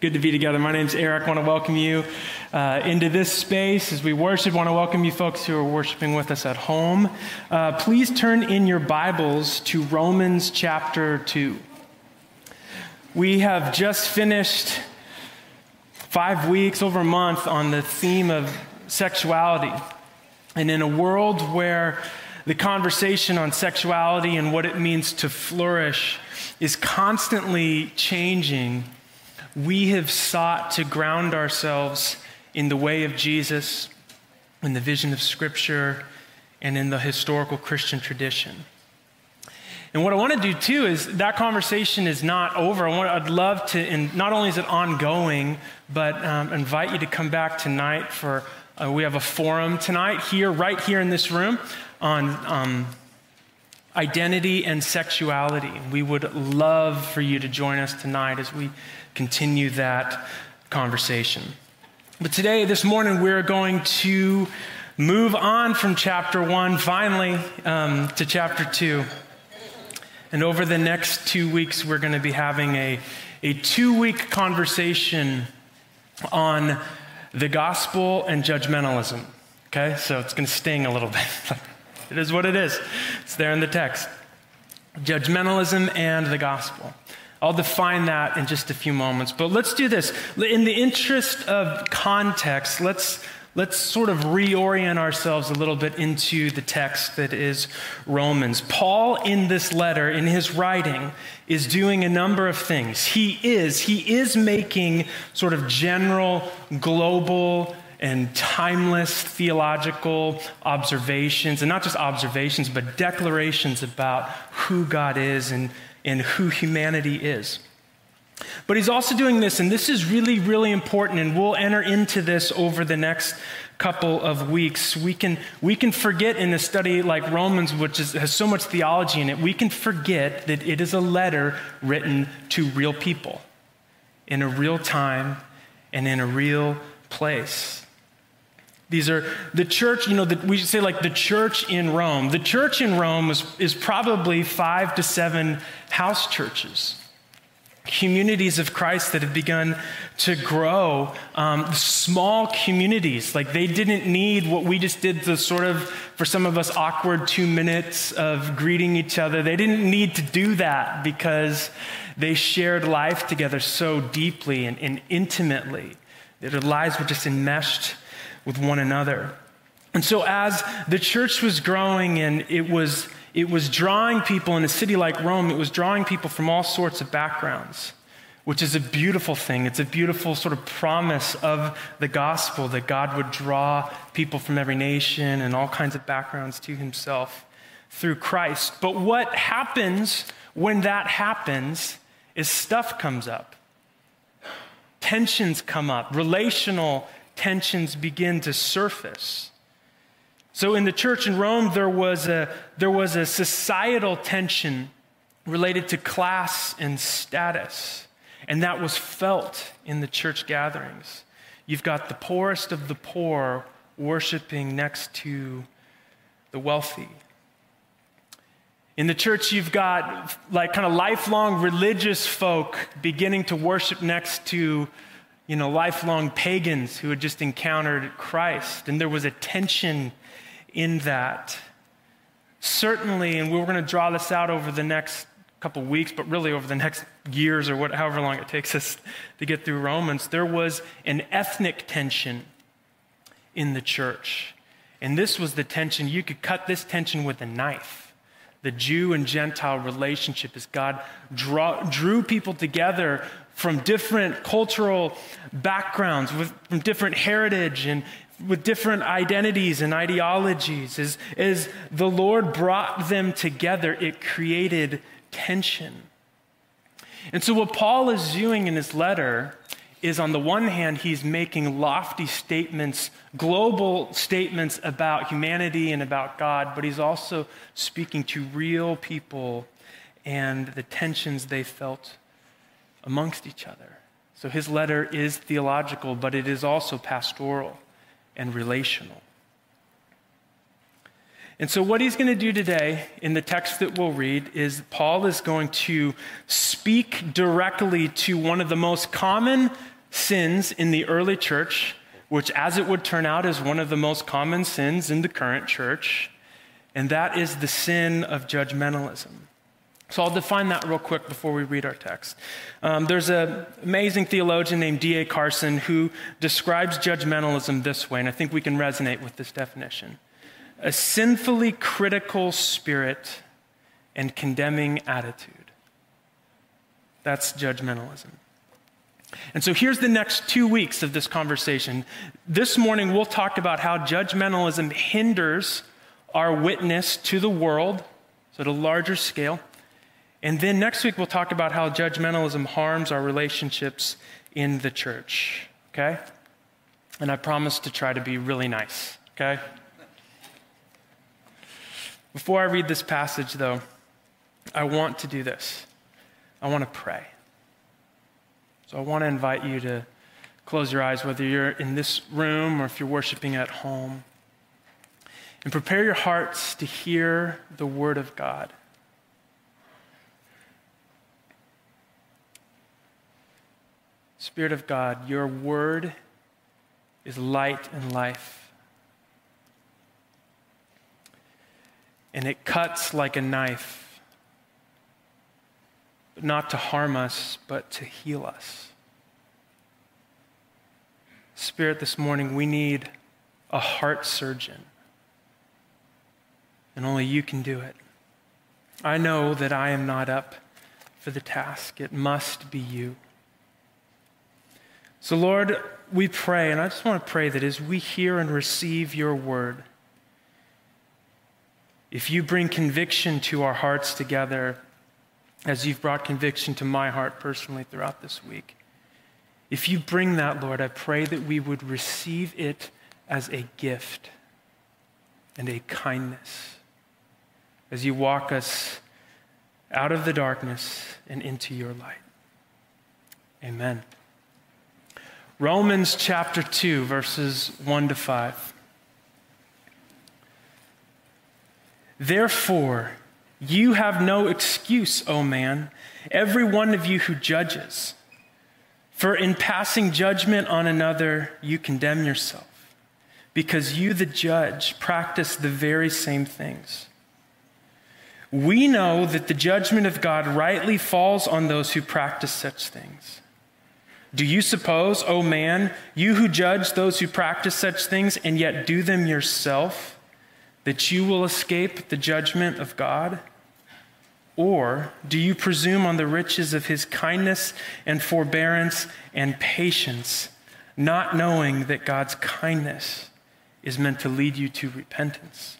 good to be together. My name's Eric. I want to welcome you uh, into this space as we worship. I want to welcome you folks who are worshiping with us at home. Uh, please turn in your Bibles to Romans chapter 2. We have just finished five weeks, over a month, on the theme of sexuality. And in a world where the conversation on sexuality and what it means to flourish is constantly changing we have sought to ground ourselves in the way of Jesus, in the vision of Scripture, and in the historical Christian tradition. And what I want to do too is that conversation is not over. I want, I'd love to, and not only is it ongoing, but um, invite you to come back tonight for, uh, we have a forum tonight here, right here in this room, on um, identity and sexuality. We would love for you to join us tonight as we continue that conversation. But today, this morning, we're going to move on from chapter one, finally, um, to chapter two. And over the next two weeks, we're going to be having a, a two week conversation on the gospel and judgmentalism. Okay, so it's going to sting a little bit. it is what it is, it's there in the text. Judgmentalism and the gospel. I'll define that in just a few moments. But let's do this. In the interest of context, let's, let's sort of reorient ourselves a little bit into the text that is Romans. Paul, in this letter, in his writing, is doing a number of things. He is, he is making sort of general, global, and timeless theological observations, and not just observations, but declarations about who God is and and who humanity is. But he's also doing this, and this is really, really important, and we'll enter into this over the next couple of weeks. We can, we can forget in a study like Romans, which is, has so much theology in it, we can forget that it is a letter written to real people in a real time and in a real place. These are the church, you know, the, we say like the church in Rome. The church in Rome is, is probably five to seven house churches, communities of Christ that have begun to grow, um, small communities. Like they didn't need what we just did, the sort of, for some of us, awkward two minutes of greeting each other. They didn't need to do that because they shared life together so deeply and, and intimately. Their lives were just enmeshed with one another. And so, as the church was growing and it was, it was drawing people in a city like Rome, it was drawing people from all sorts of backgrounds, which is a beautiful thing. It's a beautiful sort of promise of the gospel that God would draw people from every nation and all kinds of backgrounds to himself through Christ. But what happens when that happens is stuff comes up, tensions come up, relational tensions begin to surface. So in the church in Rome, there was a, there was a societal tension related to class and status, and that was felt in the church gatherings. You've got the poorest of the poor worshiping next to the wealthy. In the church, you've got like kind of lifelong religious folk beginning to worship next to you know, lifelong pagans who had just encountered Christ. And there was a tension in that. Certainly, and we're going to draw this out over the next couple weeks, but really over the next years or what, however long it takes us to get through Romans, there was an ethnic tension in the church. And this was the tension, you could cut this tension with a knife. The Jew and Gentile relationship as God draw, drew people together from different cultural backgrounds, with, from different heritage, and with different identities and ideologies. As, as the Lord brought them together, it created tension. And so, what Paul is doing in his letter is on the one hand, he's making lofty statements, global statements about humanity and about God, but he's also speaking to real people and the tensions they felt amongst each other. So his letter is theological, but it is also pastoral and relational. And so, what he's going to do today in the text that we'll read is Paul is going to speak directly to one of the most common sins in the early church, which, as it would turn out, is one of the most common sins in the current church, and that is the sin of judgmentalism. So I'll define that real quick before we read our text. Um, there's an amazing theologian named D.A. Carson who describes judgmentalism this way, and I think we can resonate with this definition a sinfully critical spirit and condemning attitude. That's judgmentalism. And so here's the next two weeks of this conversation. This morning, we'll talk about how judgmentalism hinders our witness to the world, so at a larger scale. And then next week, we'll talk about how judgmentalism harms our relationships in the church, okay? And I promise to try to be really nice, okay? Before I read this passage, though, I want to do this. I want to pray. So I want to invite you to close your eyes, whether you're in this room or if you're worshiping at home, and prepare your hearts to hear the Word of God. Spirit of God, your Word is light and life. and it cuts like a knife, but not to harm us, but to heal us. Spirit, this morning we need a heart surgeon, and only you can do it. I know that I am not up for the task, it must be you. So, Lord, we pray, and I just want to pray that as we hear and receive your word, if you bring conviction to our hearts together, as you've brought conviction to my heart personally throughout this week, if you bring that, Lord, I pray that we would receive it as a gift and a kindness as you walk us out of the darkness and into your light. Amen. Romans chapter 2, verses 1 to 5. Therefore, you have no excuse, O man, every one of you who judges. For in passing judgment on another, you condemn yourself, because you, the judge, practice the very same things. We know that the judgment of God rightly falls on those who practice such things. Do you suppose, O man, you who judge those who practice such things and yet do them yourself, that you will escape the judgment of God? Or do you presume on the riches of his kindness and forbearance and patience, not knowing that God's kindness is meant to lead you to repentance?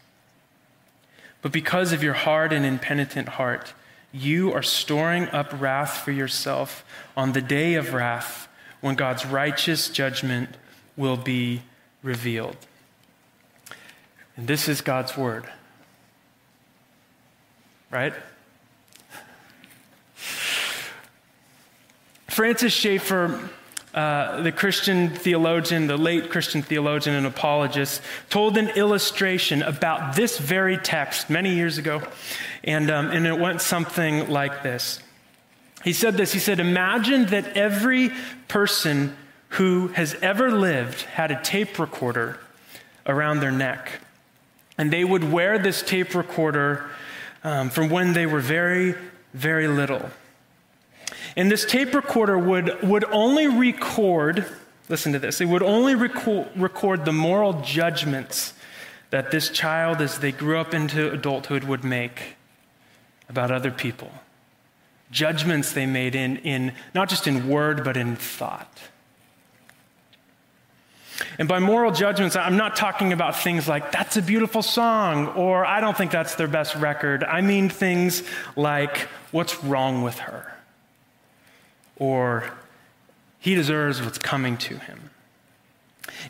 But because of your hard and impenitent heart, you are storing up wrath for yourself on the day of wrath when God's righteous judgment will be revealed. And this is God's word. Right? Francis Schaeffer, uh, the Christian theologian, the late Christian theologian and apologist, told an illustration about this very text many years ago. And, um, and it went something like this. He said this He said, Imagine that every person who has ever lived had a tape recorder around their neck. And they would wear this tape recorder um, from when they were very, very little. And this tape recorder would, would only record, listen to this, it would only record, record the moral judgments that this child, as they grew up into adulthood, would make about other people. Judgments they made in, in not just in word, but in thought. And by moral judgments, I'm not talking about things like, that's a beautiful song, or I don't think that's their best record. I mean things like, what's wrong with her? Or, he deserves what's coming to him.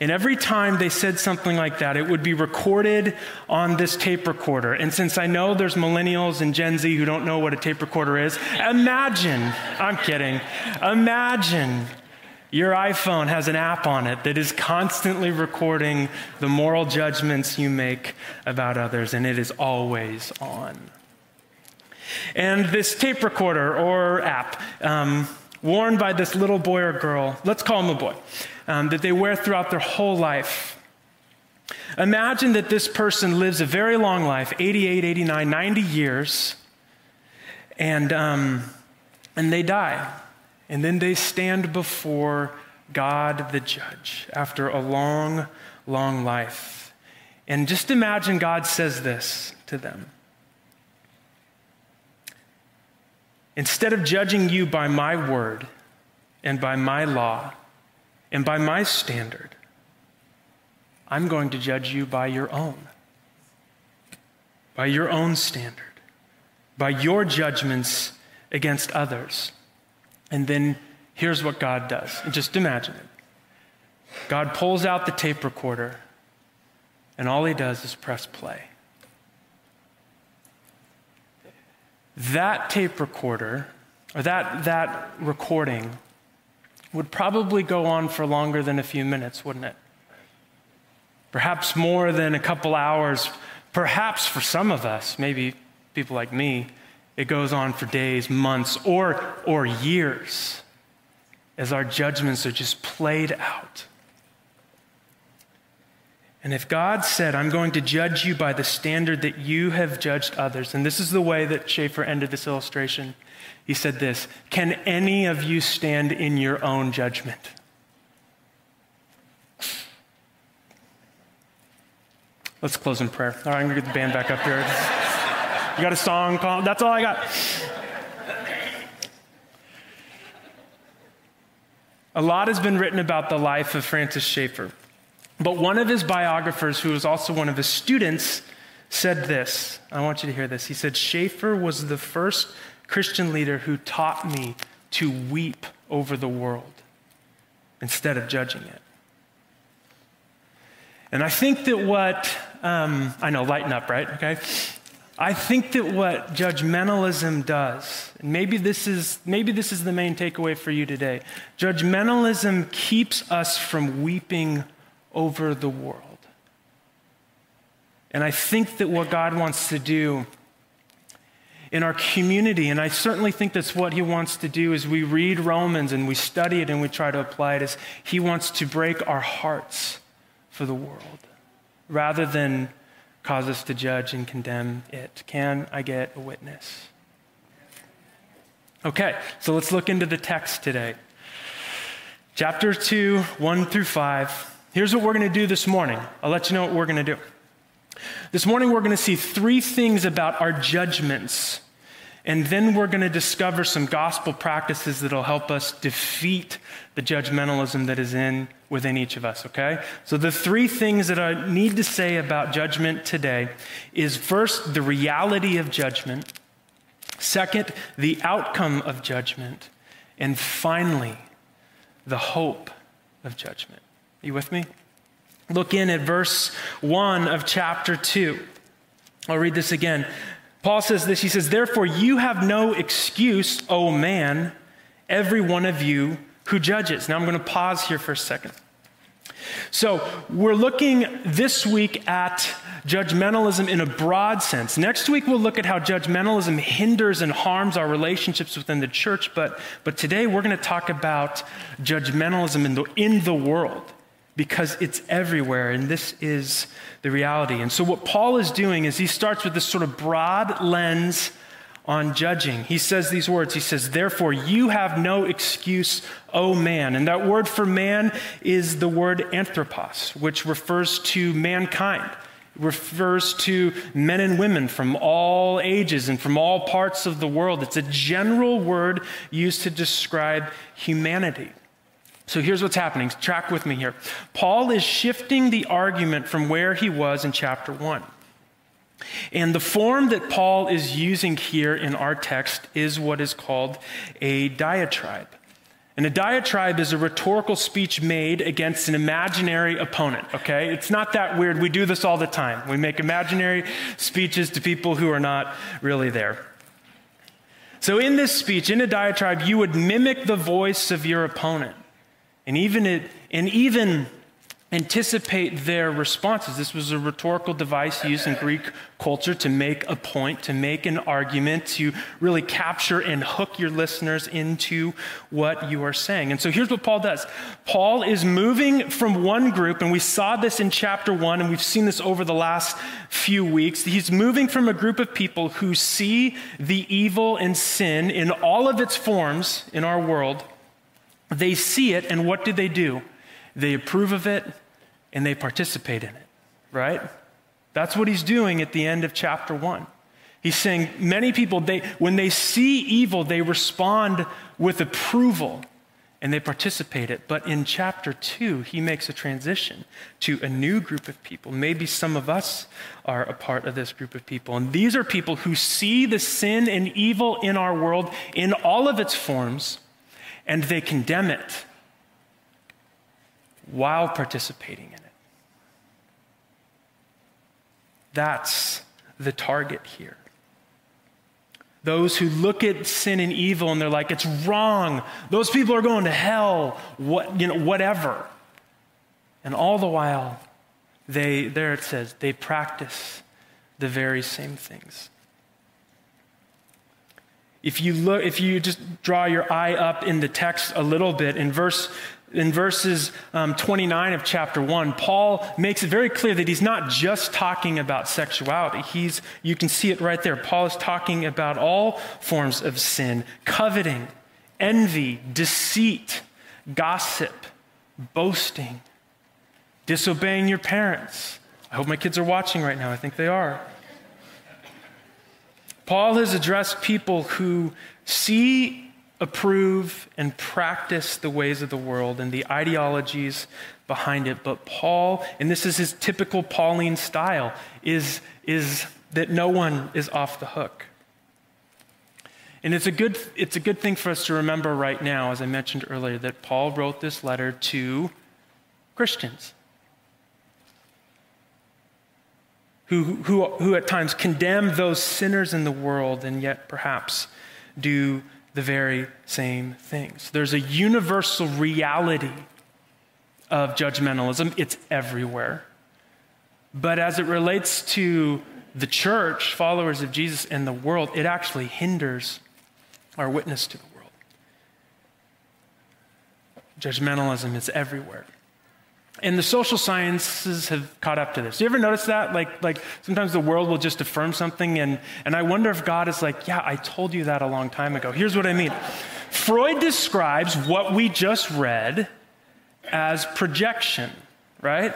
And every time they said something like that, it would be recorded on this tape recorder. And since I know there's millennials and Gen Z who don't know what a tape recorder is, imagine, I'm kidding, imagine Your iPhone has an app on it that is constantly recording the moral judgments you make about others, and it is always on. And this tape recorder or app, um, worn by this little boy or girl, let's call him a boy, um, that they wear throughout their whole life. Imagine that this person lives a very long life 88, 89, 90 years and, um, and they die. And then they stand before God the judge after a long, long life. And just imagine God says this to them Instead of judging you by my word and by my law and by my standard, I'm going to judge you by your own, by your own standard, by your judgments against others. And then here's what God does. Just imagine it. God pulls out the tape recorder, and all he does is press play. That tape recorder, or that, that recording, would probably go on for longer than a few minutes, wouldn't it? Perhaps more than a couple hours. Perhaps for some of us, maybe people like me, it goes on for days, months, or, or years as our judgments are just played out. And if God said, I'm going to judge you by the standard that you have judged others, and this is the way that Schaeffer ended this illustration, he said this Can any of you stand in your own judgment? Let's close in prayer. All right, I'm going to get the band back up here. You got a song? Call? That's all I got. A lot has been written about the life of Francis Schaeffer. But one of his biographers, who was also one of his students, said this. I want you to hear this. He said, Schaeffer was the first Christian leader who taught me to weep over the world instead of judging it. And I think that what, um, I know, lighten up, right? Okay. I think that what judgmentalism does, and maybe this is maybe this is the main takeaway for you today. Judgmentalism keeps us from weeping over the world. And I think that what God wants to do in our community, and I certainly think that's what he wants to do as we read Romans and we study it and we try to apply it, is he wants to break our hearts for the world rather than cause us to judge and condemn it. Can I get a witness? Okay, so let's look into the text today. Chapter 2, 1 through 5. Here's what we're going to do this morning. I'll let you know what we're going to do. This morning, we're going to see three things about our judgments, and then we're going to discover some gospel practices that'll help us defeat the judgmentalism that is in within each of us, okay? So, the three things that I need to say about judgment today is first, the reality of judgment, second, the outcome of judgment, and finally, the hope of judgment. Are you with me? Look in at verse 1 of chapter 2. I'll read this again. Paul says this He says, Therefore, you have no excuse, O man, every one of you who judges. Now I'm going to pause here for a second. So, we're looking this week at judgmentalism in a broad sense. Next week, we'll look at how judgmentalism hinders and harms our relationships within the church. But, but today, we're going to talk about judgmentalism in the, in the world because it's everywhere, and this is the reality. And so, what Paul is doing is he starts with this sort of broad lens on judging. He says these words He says, Therefore, you have no excuse, O man. And that word for man is the word anthropos, which refers to mankind. Refers to men and women from all ages and from all parts of the world. It's a general word used to describe humanity. So here's what's happening. Track with me here. Paul is shifting the argument from where he was in chapter 1. And the form that Paul is using here in our text is what is called a diatribe. And a diatribe is a rhetorical speech made against an imaginary opponent, okay? It's not that weird. We do this all the time. We make imaginary speeches to people who are not really there. So, in this speech, in a diatribe, you would mimic the voice of your opponent. And even, it, and even anticipate their responses. This was a rhetorical device used in Greek culture to make a point, to make an argument, to really capture and hook your listeners into what you are saying. And so here's what Paul does Paul is moving from one group, and we saw this in chapter one, and we've seen this over the last few weeks. He's moving from a group of people who see the evil and sin in all of its forms in our world. They see it, and what do they do? they approve of it, and they participate in it, right? That's what he's doing at the end of chapter one. He's saying many people, they, when they see evil, they respond with approval and they participate it. But in chapter two, he makes a transition to a new group of people. Maybe some of us are a part of this group of people. And these are people who see the sin and evil in our world in all of its forms and they condemn it while participating in it. That's the target here. Those who look at sin and evil and they're like, it's wrong. Those people are going to hell, what, you know, whatever. And all the while, they, there it says, they practice the very same things. If you look, if you just draw your eye up in the text a little bit, in verse in verses um, 29 of chapter 1, Paul makes it very clear that he's not just talking about sexuality. He's, you can see it right there. Paul is talking about all forms of sin coveting, envy, deceit, gossip, boasting, disobeying your parents. I hope my kids are watching right now. I think they are. Paul has addressed people who see approve and practice the ways of the world and the ideologies behind it. But Paul, and this is his typical Pauline style, is, is that no one is off the hook. And it's a, good, it's a good thing for us to remember right now, as I mentioned earlier, that Paul wrote this letter to Christians who, who, who at times condemn those sinners in the world and yet perhaps do the very same things. There's a universal reality of judgmentalism, it's everywhere. But as it relates to the church, followers of Jesus, and the world, it actually hinders our witness to the world. Judgmentalism is everywhere. And the social sciences have caught up to this. You ever notice that? Like, like sometimes the world will just affirm something, and, and I wonder if God is like, yeah, I told you that a long time ago. Here's what I mean Freud describes what we just read as projection, right?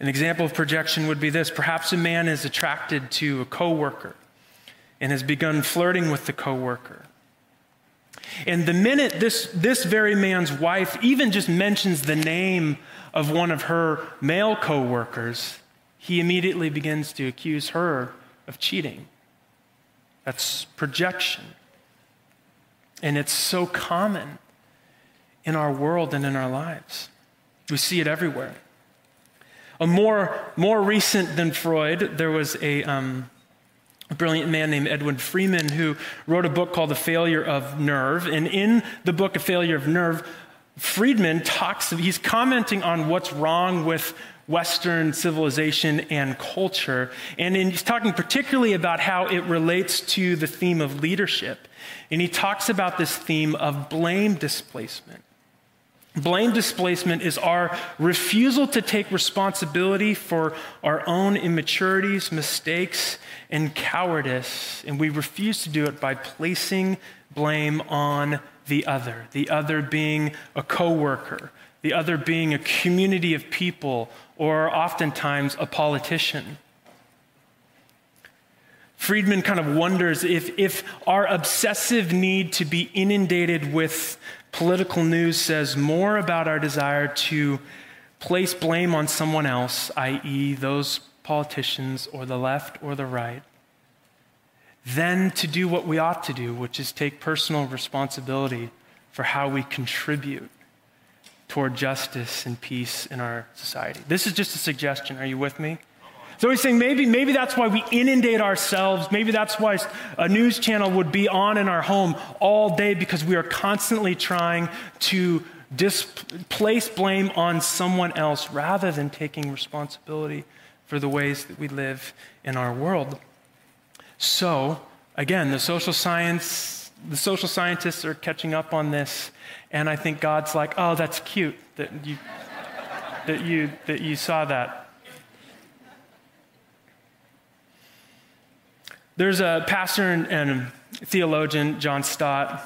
An example of projection would be this perhaps a man is attracted to a coworker and has begun flirting with the coworker. And the minute this, this very man's wife even just mentions the name of one of her male coworkers, he immediately begins to accuse her of cheating. That's projection. And it's so common in our world and in our lives. We see it everywhere. A more, more recent than Freud, there was a, um, a brilliant man named Edwin Friedman who wrote a book called The Failure of Nerve. And in the book, A Failure of Nerve, Friedman talks, he's commenting on what's wrong with Western civilization and culture. And in, he's talking particularly about how it relates to the theme of leadership. And he talks about this theme of blame displacement. Blame displacement is our refusal to take responsibility for our own immaturities, mistakes, and cowardice. And we refuse to do it by placing blame on the other, the other being a coworker, the other being a community of people, or oftentimes a politician. Friedman kind of wonders if, if our obsessive need to be inundated with political news says more about our desire to place blame on someone else, i.e., those politicians or the left or the right, than to do what we ought to do, which is take personal responsibility for how we contribute toward justice and peace in our society. This is just a suggestion. Are you with me? So he's saying maybe, maybe that's why we inundate ourselves. Maybe that's why a news channel would be on in our home all day because we are constantly trying to displace blame on someone else rather than taking responsibility for the ways that we live in our world. So, again, the social science, the social scientists are catching up on this, and I think God's like, "Oh, that's cute that you that you that you saw that." There's a pastor and, and theologian, John Stott,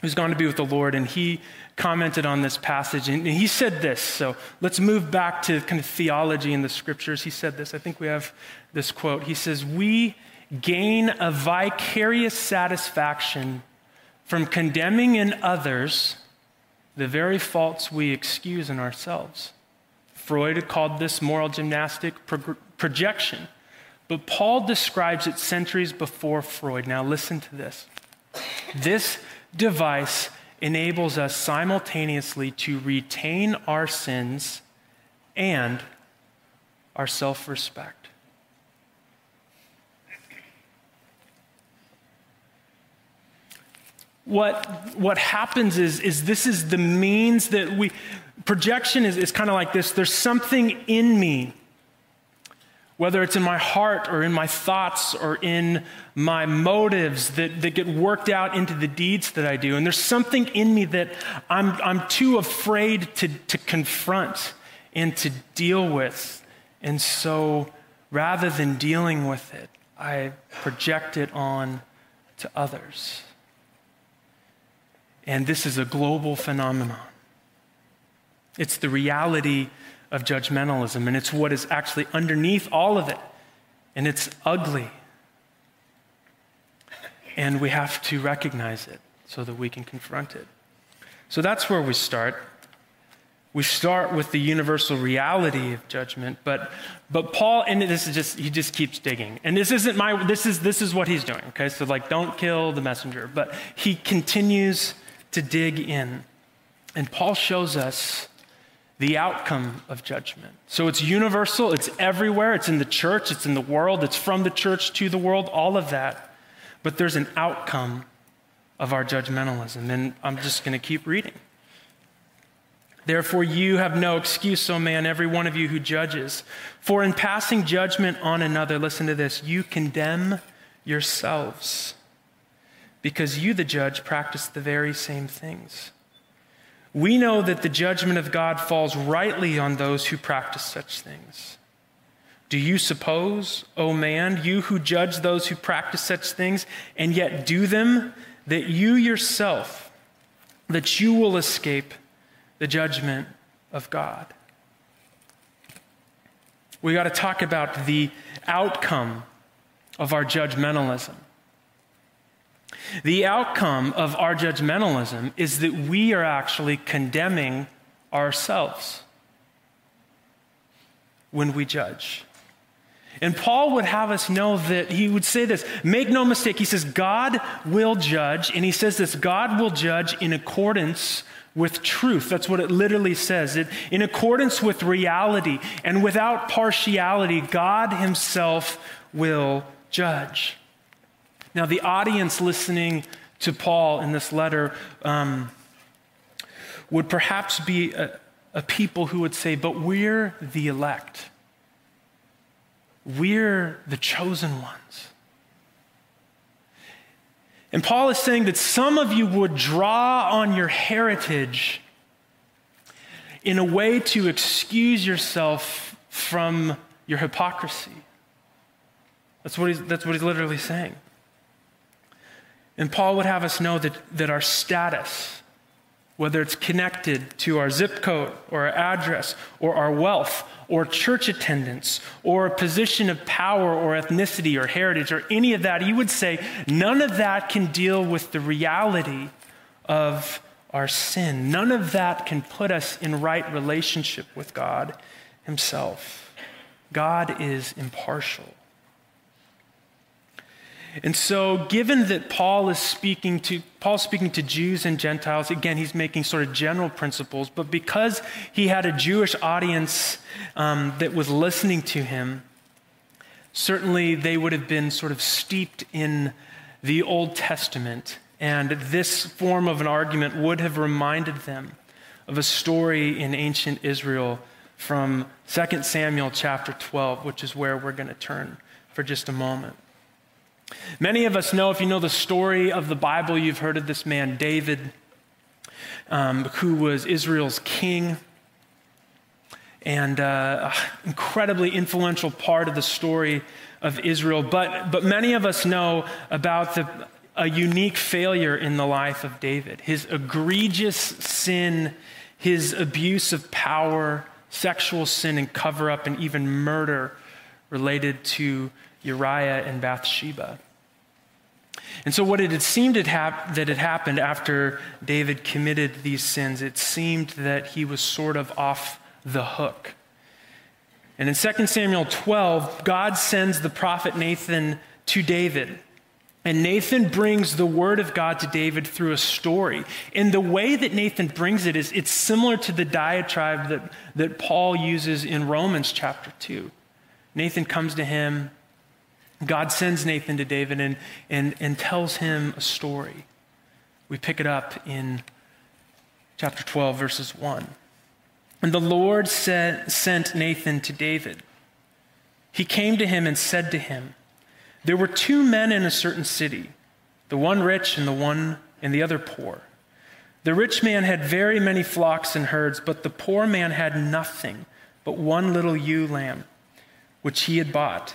who's gone to be with the Lord, and he commented on this passage, and he said this. So let's move back to kind of theology in the scriptures. He said this. I think we have this quote. He says, We gain a vicarious satisfaction from condemning in others the very faults we excuse in ourselves. Freud called this moral gymnastic pro- projection, but Paul describes it centuries before Freud. Now, listen to this. This device enables us simultaneously to retain our sins and our self respect. What, what happens is, is this is the means that we, projection is, is kind of like this there's something in me whether it's in my heart or in my thoughts or in my motives that, that get worked out into the deeds that I do. And there's something in me that I'm, I'm too afraid to, to confront and to deal with. And so rather than dealing with it, I project it on to others. And this is a global phenomenon. It's the reality of judgmentalism, and it's what is actually underneath all of it. And it's ugly. And we have to recognize it so that we can confront it. So that's where we start. We start with the universal reality of judgment, but, but Paul, and this is just, he just keeps digging. And this isn't my, this is, this is what he's doing, okay? So, like, don't kill the messenger. But he continues to dig in. And Paul shows us the outcome of judgment. So it's universal, it's everywhere, it's in the church, it's in the world, it's from the church to the world, all of that. But there's an outcome of our judgmentalism. And I'm just going to keep reading. Therefore, you have no excuse, O man, every one of you who judges. For in passing judgment on another, listen to this, you condemn yourselves, because you, the judge, practice the very same things. We know that the judgment of God falls rightly on those who practice such things. Do you suppose, O oh man, you who judge those who practice such things and yet do them, that you yourself, that you will escape the judgment of God? We got to talk about the outcome of our judgmentalism. The outcome of our judgmentalism is that we are actually condemning ourselves when we judge. And Paul would have us know that he would say this make no mistake. He says, God will judge. And he says this God will judge in accordance with truth. That's what it literally says. It, in accordance with reality and without partiality, God himself will judge. Now, the audience listening to Paul in this letter um, would perhaps be a, a people who would say, But we're the elect, we're the chosen ones. And Paul is saying that some of you would draw on your heritage in a way to excuse yourself from your hypocrisy. That's what he's, that's what he's literally saying. And Paul would have us know that, that our status, whether it's connected to our zip code or our address or our wealth or church attendance or a position of power or ethnicity or heritage or any of that, he would say none of that can deal with the reality of our sin. None of that can put us in right relationship with God Himself. God is impartial. And so, given that Paul is speaking to Paul's speaking to Jews and Gentiles, again, he's making sort of general principles, but because he had a Jewish audience um, that was listening to him, Certainly, they would have been sort of steeped in the Old Testament, and this form of an argument would have reminded them of a story in ancient Israel from 2 Samuel chapter 12, which is where we're going to turn for just a moment. Many of us know, if you know the story of the Bible, you've heard of this man, David, um, who was Israel's king and uh, incredibly influential part of the story of Israel. But, but many of us know about the, a unique failure in the life of David his egregious sin, his abuse of power, sexual sin, and cover up, and even murder related to Uriah and Bathsheba. And so, what it had seemed that had happened after David committed these sins, it seemed that he was sort of off the hook. And in 2 Samuel 12, God sends the prophet Nathan to David. And Nathan brings the word of God to David through a story. And the way that Nathan brings it is it's similar to the diatribe that, that Paul uses in Romans chapter 2. Nathan comes to him, God sends Nathan to David and, and, and tells him a story. We pick it up in chapter 12, verses 1. And the Lord said, sent Nathan to David. He came to him and said to him, There were two men in a certain city, the one rich and the one and the other poor. The rich man had very many flocks and herds, but the poor man had nothing but one little ewe lamb, which he had bought.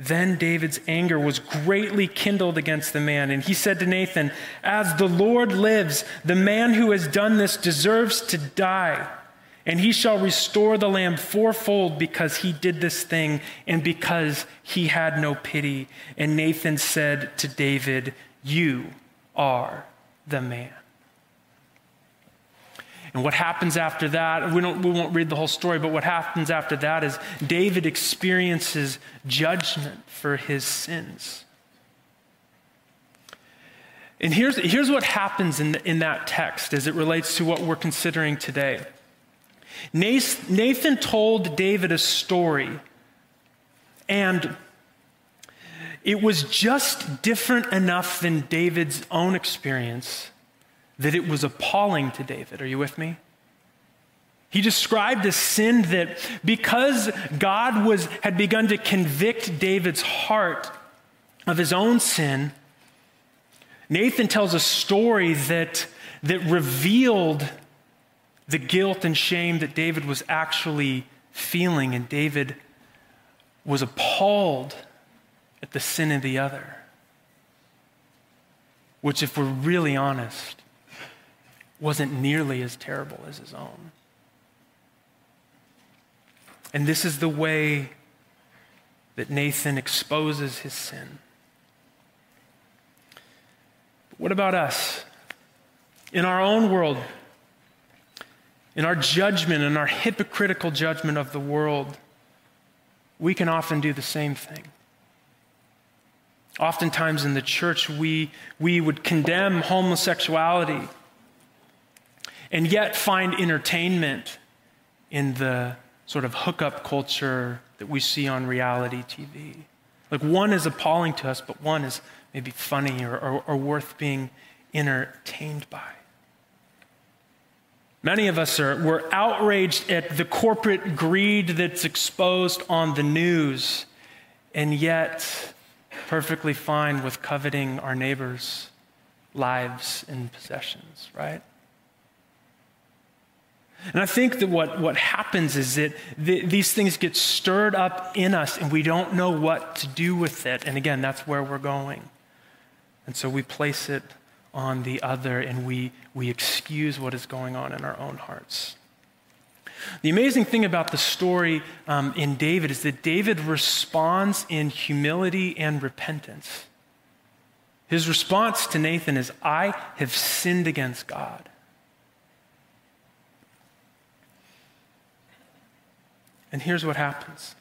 Then David's anger was greatly kindled against the man, and he said to Nathan, As the Lord lives, the man who has done this deserves to die. And he shall restore the lamb fourfold because he did this thing and because he had no pity. And Nathan said to David, You are the man. And what happens after that, we, don't, we won't read the whole story, but what happens after that is David experiences judgment for his sins. And here's, here's what happens in, the, in that text as it relates to what we're considering today. Nathan told David a story, and it was just different enough than David's own experience that it was appalling to David. Are you with me? He described a sin that because God was, had begun to convict David's heart of his own sin, Nathan tells a story that, that revealed the guilt and shame that David was actually feeling, and David was appalled at the sin of the other. Which, if we're really honest, wasn't nearly as terrible as his own. And this is the way that Nathan exposes his sin. But what about us? In our own world, in our judgment, in our hypocritical judgment of the world, we can often do the same thing. Oftentimes in the church, we, we would condemn homosexuality and yet find entertainment in the sort of hookup culture that we see on reality TV. Like one is appalling to us, but one is maybe funny or, or, or worth being entertained by. Many of us are we're outraged at the corporate greed that's exposed on the news, and yet perfectly fine with coveting our neighbors' lives and possessions, right? And I think that what, what happens is that the, these things get stirred up in us and we don't know what to do with it. And again, that's where we're going. And so we place it on the other and we, we excuse what is going on in our own hearts. The amazing thing about the story um, in David is that David responds in humility and repentance. His response to Nathan is, I have sinned against God. And here's what happens.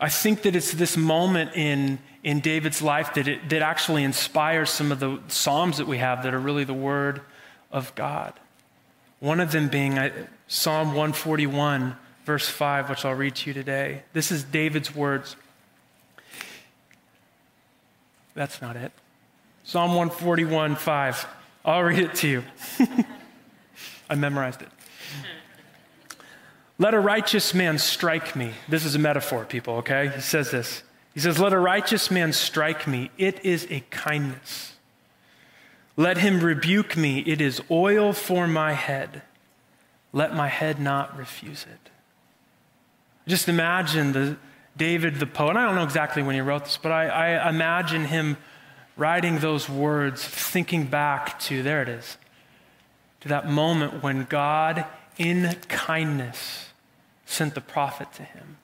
I think that it's this moment in, in David's life that, it, that actually inspires some of the Psalms that we have that are really the Word of God. One of them being uh, Psalm 141, verse 5, which I'll read to you today. This is David's words. That's not it. Psalm 141, 5. I'll read it to you. I memorized it. Let a righteous man strike me. This is a metaphor, people, okay? He says this. He says, Let a righteous man strike me. It is a kindness. Let him rebuke me. It is oil for my head. Let my head not refuse it. Just imagine the David the poet. I don't know exactly when he wrote this, but I, I imagine him writing those words, thinking back to, there it is, to that moment when God, in kindness, sent the prophet to him.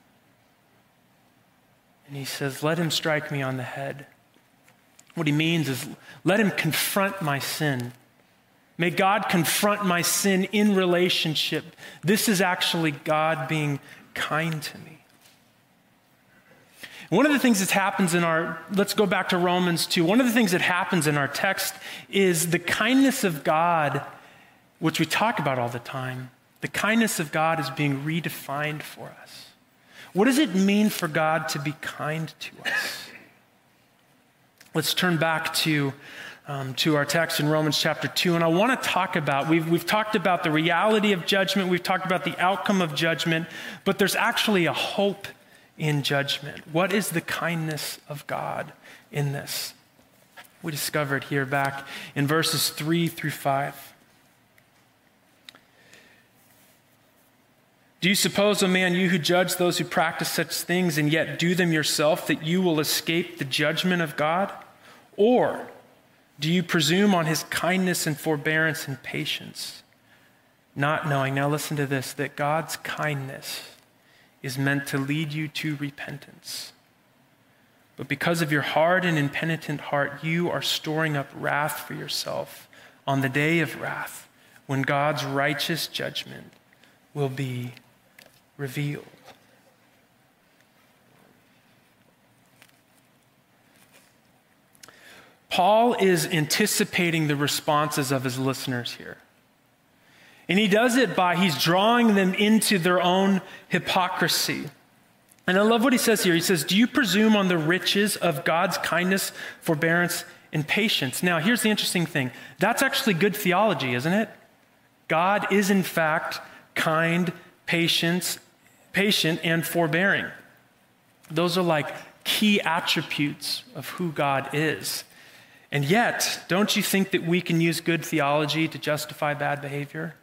And he says, Let him strike me on the head. What he means is, let him confront my sin. May God confront my sin in relationship. This is actually God being kind to me. One of the things that happens in our, let's go back to Romans 2. One of the things that happens in our text is the kindness of God, which we talk about all the time. The kindness of God is being redefined for us. What does it mean for God to be kind to us? Let's turn back to, um, to our text in Romans chapter 2. And I want to talk about, we've, we've talked about the reality of judgment, we've talked about the outcome of judgment, but there's actually a hope in judgment? What is the kindness of God in this? We discovered here back in verses 3 through 5. Do you suppose, O oh man, you who judge those who practice such things and yet do them yourself, that you will escape the judgment of God? Or do you presume on his kindness and forbearance and patience, not knowing, now listen to this, that God's kindness is meant to lead you to repentance. But because of your hard and impenitent heart, you are storing up wrath for yourself on the day of wrath when God's righteous judgment will be revealed. Paul is anticipating the responses of his listeners here. And he does it by, he's drawing them into their own hypocrisy. And I love what he says here. He says, Do you presume on the riches of God's kindness, forbearance, and patience? Now, here's the interesting thing that's actually good theology, isn't it? God is, in fact, kind, patience, patient, and forbearing. Those are like key attributes of who God is. And yet, don't you think that we can use good theology to justify bad behavior?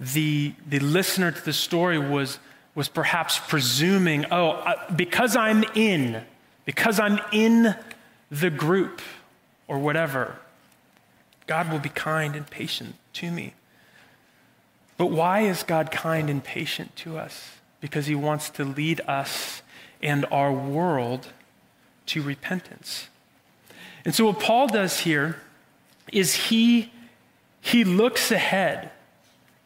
the, the listener to the story was, was perhaps presuming, oh, because I'm in, because I'm in the group or whatever, God will be kind and patient to me. But why is God kind and patient to us? Because he wants to lead us and our world to repentance. And so what Paul does here is he he looks ahead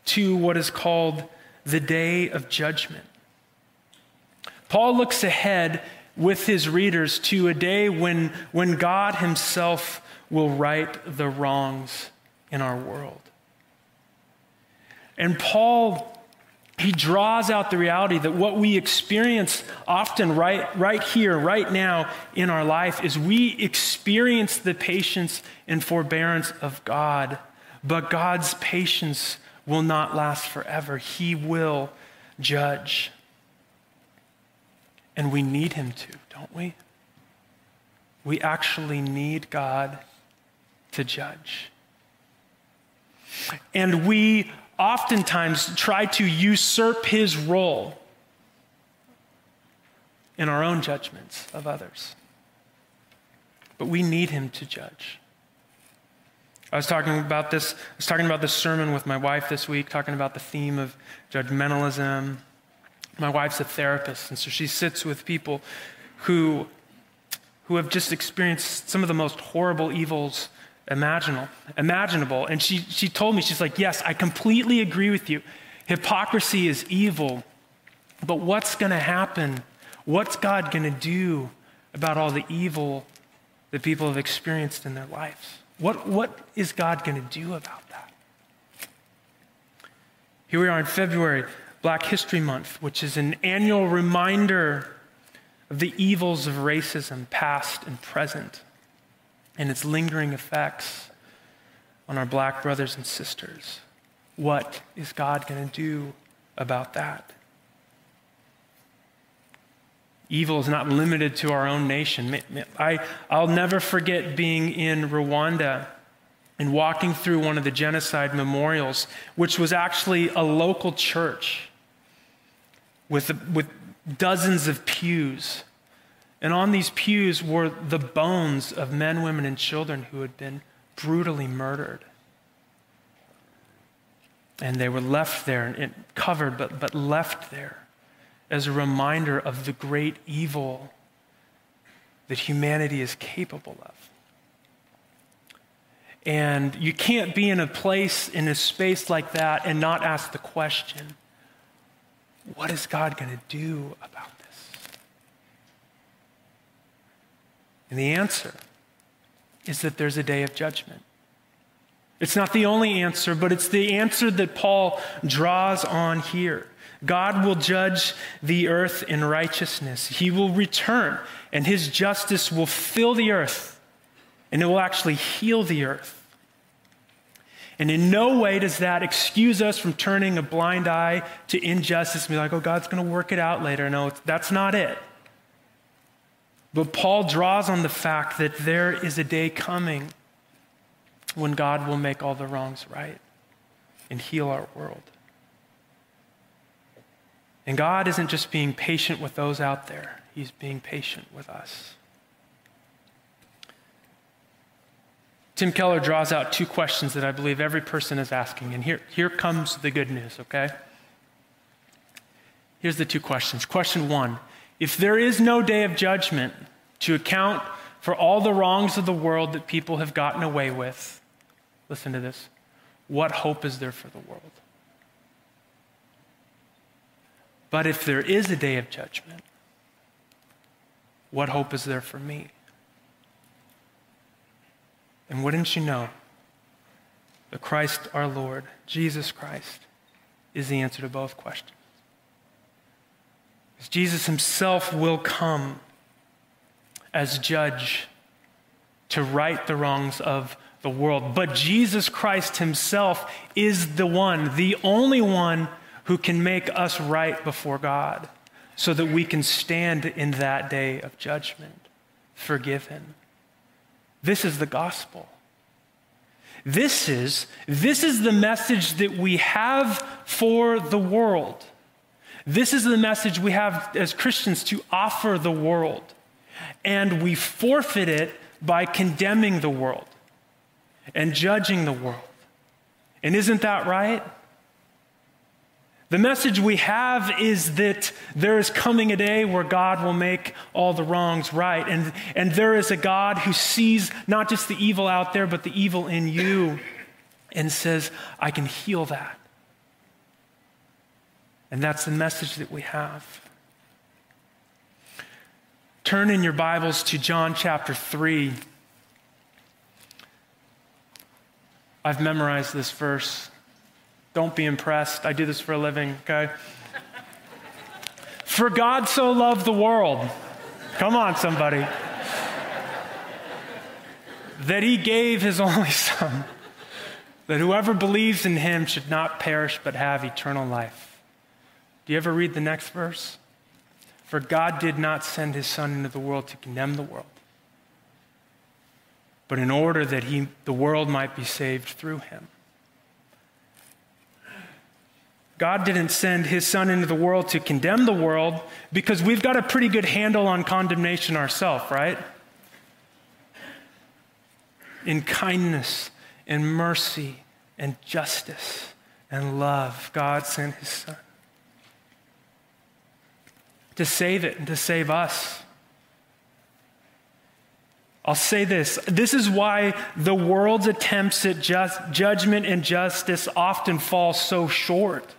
to what is called the day of judgment. Paul looks ahead with his readers to a day when, when God himself will right the wrongs in our world. And Paul, he draws out the reality that what we experience often right, right here, right now in our life, is we experience the patience and forbearance of God, but God's patience will not last forever. He will judge. And we need him to, don't we? We actually need God to judge. And we oftentimes try to usurp his role in our own judgments of others. But we need him to judge. I was talking about this, I was talking about this sermon with my wife this week, talking about the theme of judgmentalism. My wife's a therapist, and so she sits with people who, who have just experienced some of the most horrible evils imaginable. imaginable. And she, she told me, she's like, Yes, I completely agree with you. Hypocrisy is evil. But what's going to happen? What's God going to do about all the evil that people have experienced in their lives? What, what is God going to do about that? Here we are in February, Black History Month, which is an annual reminder of the evils of racism, past and present, and its lingering effects on our black brothers and sisters. What is God going to do about that? Evil is not limited to our own nation. I, I'll never forget being in Rwanda and walking through one of the genocide memorials, which was actually a local church with, with dozens of pews. And on these pews were the bones of men, women, and children who had been brutally murdered. And they were left there, covered, but, but left there as a reminder of the great evil that humanity is capable of. And you can't be in a place, in a space like that, and not ask the question what is God going to do about this? And the answer is that there's a day of judgment. It's not the only answer, but it's the answer that Paul draws on here. God will judge the earth in righteousness. He will return, and his justice will fill the earth, and it will actually heal the earth. And in no way does that excuse us from turning a blind eye to injustice and be like, oh, God's going to work it out later. No, that's not it. But Paul draws on the fact that there is a day coming when God will make all the wrongs right and heal our world. And God isn't just being patient with those out there, He's being patient with us. Tim Keller draws out two questions that I believe every person is asking. And here, here comes the good news, okay? Here's the two questions. Question one If there is no day of judgment to account for all the wrongs of the world that people have gotten away with, listen to this. What hope is there for the world? But if there is a day of judgment, what hope is there for me? And wouldn't you know that Christ our Lord, Jesus Christ, is the answer to both questions? Jesus himself will come as judge to right the wrongs of the world. But Jesus Christ himself is the one, the only one who can make us right before God so that we can stand in that day of judgment forgiven. This is the gospel. This is, this is the message that we have for the world. This is the message we have as Christians to offer the world. And we forfeit it by condemning the world and judging the world. And isn't that right? The message we have is that there is coming a day where God will make all the wrongs right. And, and there is a God who sees not just the evil out there, but the evil in you and says, I can heal that. And that's the message that we have. Turn in your Bibles to John chapter 3. I've memorized this verse. Don't be impressed. I do this for a living, okay? for God so loved the world. Come on, somebody. that he gave his only son, that whoever believes in him should not perish but have eternal life. Do you ever read the next verse? For God did not send his son into the world to condemn the world, but in order that he, the world might be saved through him. God didn't send his son into the world to condemn the world because we've got a pretty good handle on condemnation ourselves, right? In kindness and mercy and justice and love, God sent his son to save it and to save us. I'll say this this is why the world's attempts at just, judgment and justice often fall so short.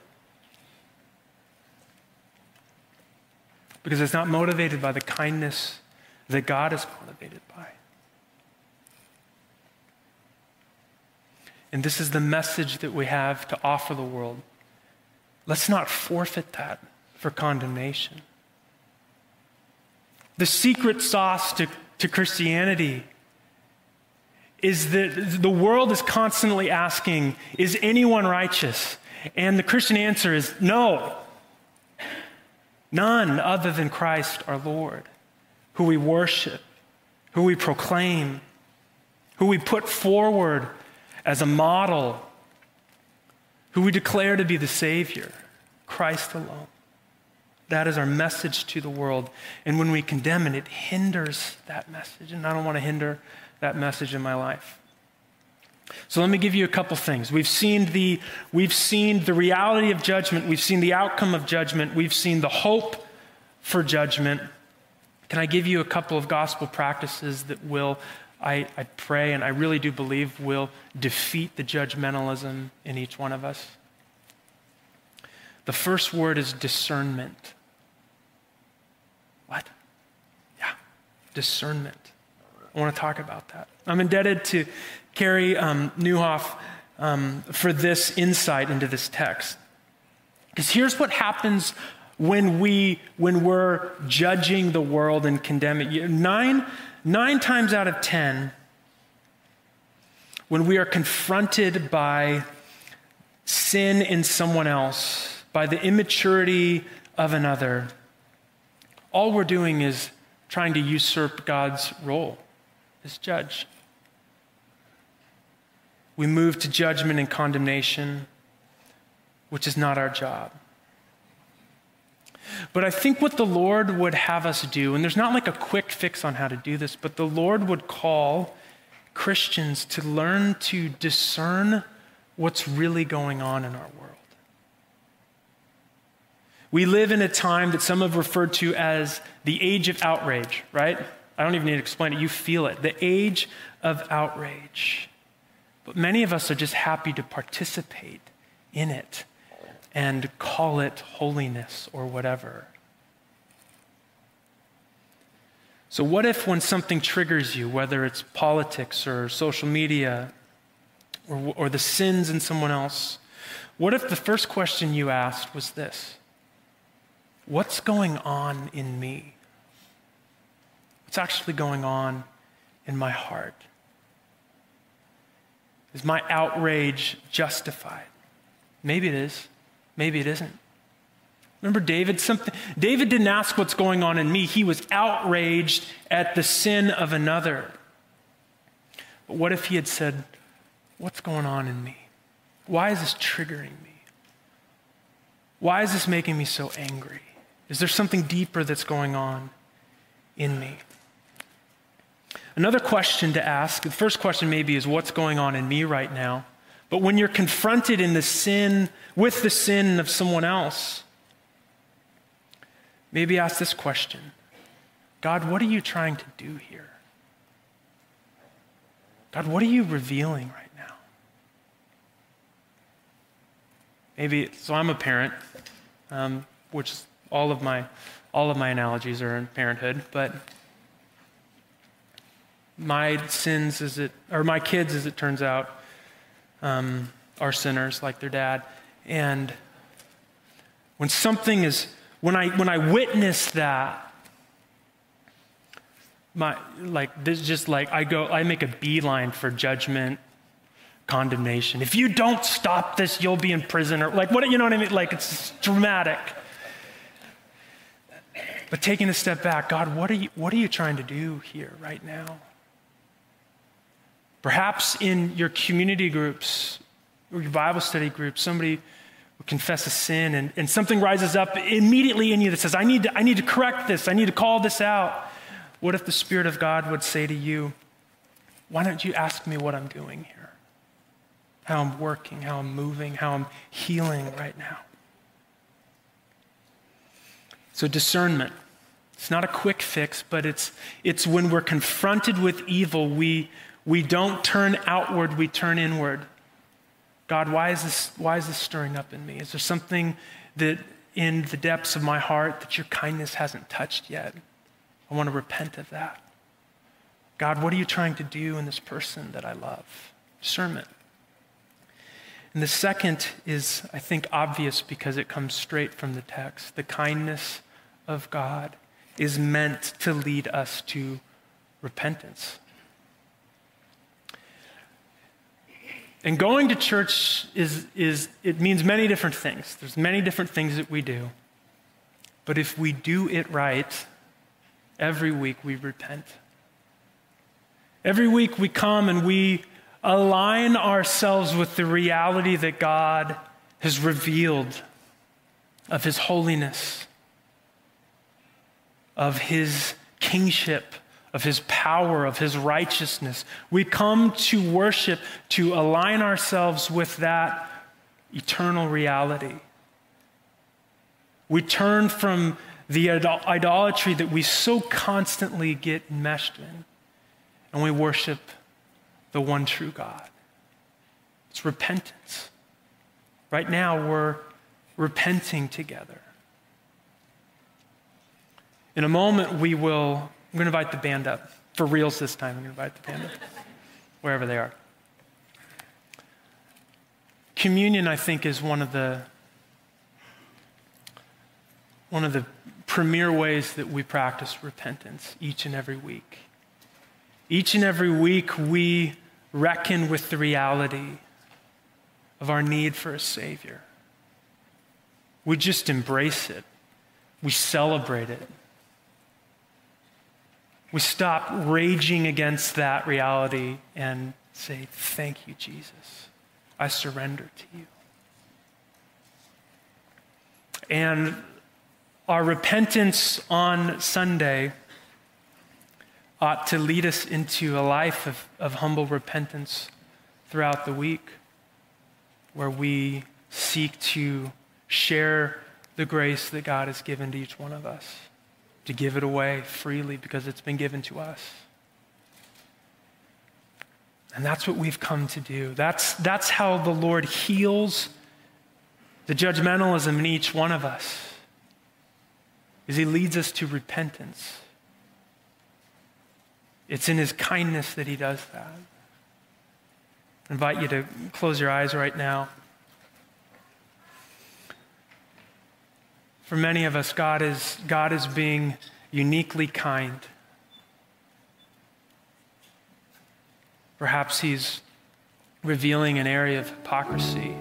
Because it's not motivated by the kindness that God is motivated by. And this is the message that we have to offer the world. Let's not forfeit that for condemnation. The secret sauce to, to Christianity is that the world is constantly asking, Is anyone righteous? And the Christian answer is no. None other than Christ our Lord, who we worship, who we proclaim, who we put forward as a model, who we declare to be the Savior, Christ alone. That is our message to the world. And when we condemn it, it hinders that message. And I don't want to hinder that message in my life. So let me give you a couple things. We've seen the, we've seen the reality of judgment, we've seen the outcome of judgment, we've seen the hope for judgment. Can I give you a couple of gospel practices that will, I, I pray and I really do believe, will defeat the judgmentalism in each one of us? The first word is discernment. What? Yeah, discernment. I want to talk about that. I'm indebted to Carey um, Nieuwhof um, for this insight into this text. Because here's what happens when, we, when we're judging the world and condemning it. Nine, nine times out of ten, when we are confronted by sin in someone else, by the immaturity of another, all we're doing is trying to usurp God's role as judge. We move to judgment and condemnation, which is not our job. But I think what the Lord would have us do, and there's not like a quick fix on how to do this, but the Lord would call Christians to learn to discern what's really going on in our world. We live in a time that some have referred to as the age of outrage, right? I don't even need to explain it. You feel it. The age of outrage. But many of us are just happy to participate in it and call it holiness or whatever. So, what if when something triggers you, whether it's politics or social media or, or the sins in someone else, what if the first question you asked was this? What's going on in me? What's actually going on in my heart? Is my outrage justified? Maybe it is. Maybe it isn't. Remember David? Something, David didn't ask what's going on in me. He was outraged at the sin of another. But what if he had said, What's going on in me? Why is this triggering me? Why is this making me so angry? Is there something deeper that's going on in me? Another question to ask, the first question maybe is what's going on in me right now? But when you're confronted in the sin, with the sin of someone else, maybe ask this question God, what are you trying to do here? God, what are you revealing right now? Maybe, so I'm a parent, um, which all of my, all of my analogies are in parenthood, but my sins, as it, or my kids, as it turns out, um, are sinners like their dad. And when something is, when I, when I witness that, my, like, this just like, I go, I make a beeline for judgment, condemnation. If you don't stop this, you'll be in prison, or like, what, you know what I mean? Like, it's dramatic. But taking a step back, God, what are you, what are you trying to do here right now? Perhaps in your community groups or your Bible study groups, somebody will confess a sin and, and something rises up immediately in you that says, I need, to, I need to correct this, I need to call this out. What if the Spirit of God would say to you, Why don't you ask me what I'm doing here? How I'm working, how I'm moving, how I'm healing right now? So, discernment, It's not a quick fix, but it's, it's when we're confronted with evil, we, we don't turn outward, we turn inward. God, why is, this, why is this stirring up in me? Is there something that in the depths of my heart that your kindness hasn't touched yet? I want to repent of that. God, what are you trying to do in this person that I love? Discernment. And the second is, I think, obvious because it comes straight from the text. The kindness of God is meant to lead us to repentance. And going to church is, is it means many different things. There's many different things that we do. But if we do it right, every week we repent. Every week we come and we align ourselves with the reality that God has revealed of his holiness, of his kingship, of his power, of his righteousness. We come to worship to align ourselves with that eternal reality. We turn from the idolatry that we so constantly get enmeshed in and we worship the one true God. It's repentance. Right now, we're repenting together. In a moment, we will, I'm going to invite the band up. For reals this time, I'm going to invite the band up, wherever they are. Communion, I think, is one of the one of the premier ways that we practice repentance each and every week. Each and every week, we reckon with the reality of our need for a Savior. We just embrace it, we celebrate it. We stop raging against that reality and say, Thank you, Jesus. I surrender to you. And our repentance on Sunday ought to lead us into a life of, of humble repentance throughout the week where we seek to share the grace that God has given to each one of us, to give it away freely because it's been given to us. And that's what we've come to do. That's, that's how the Lord heals the judgmentalism in each one of us. Is he leads us to repentance. It's in his kindness that he does that. I invite you to close your eyes right now. For many of us, God is, God is being uniquely kind. Perhaps He's revealing an area of hypocrisy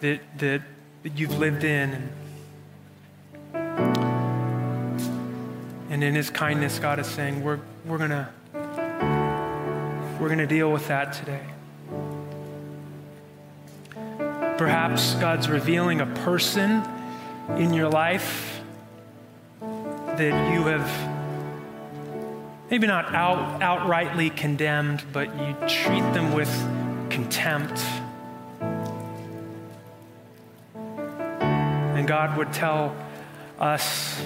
that, that, that you've lived in. And, in His kindness, God is saying, We're, we're going to we're going to deal with that today. Perhaps God's revealing a person in your life that you have maybe not out, outrightly condemned, but you treat them with contempt. And God would tell us,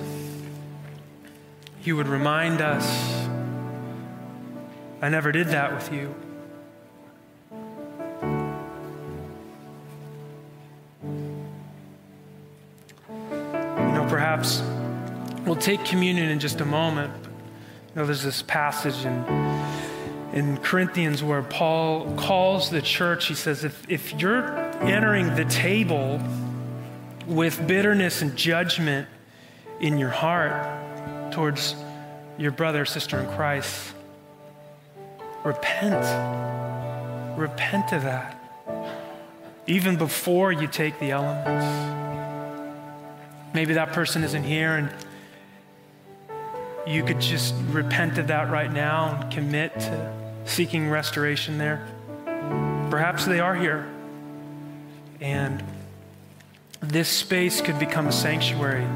He would remind us I never did that with you. We'll take communion in just a moment. You know, there's this passage in, in Corinthians where Paul calls the church. He says, if, if you're entering the table with bitterness and judgment in your heart towards your brother or sister in Christ, Repent. Repent of that. Even before you take the elements. Maybe that person isn't here and you could just repent of that right now and commit to seeking restoration there. Perhaps they are here. And this space could become a sanctuary.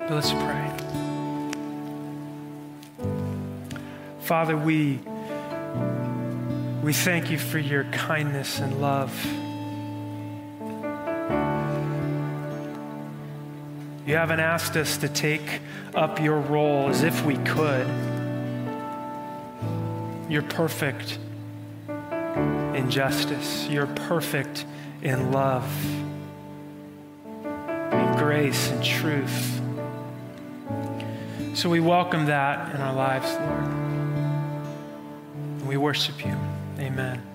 But let's pray. Father, we, we thank you for your kindness and love. You haven't asked us to take up your role as if we could. You're perfect in justice, you're perfect in love, in grace and truth. So we welcome that in our lives, Lord. And we worship you. Amen.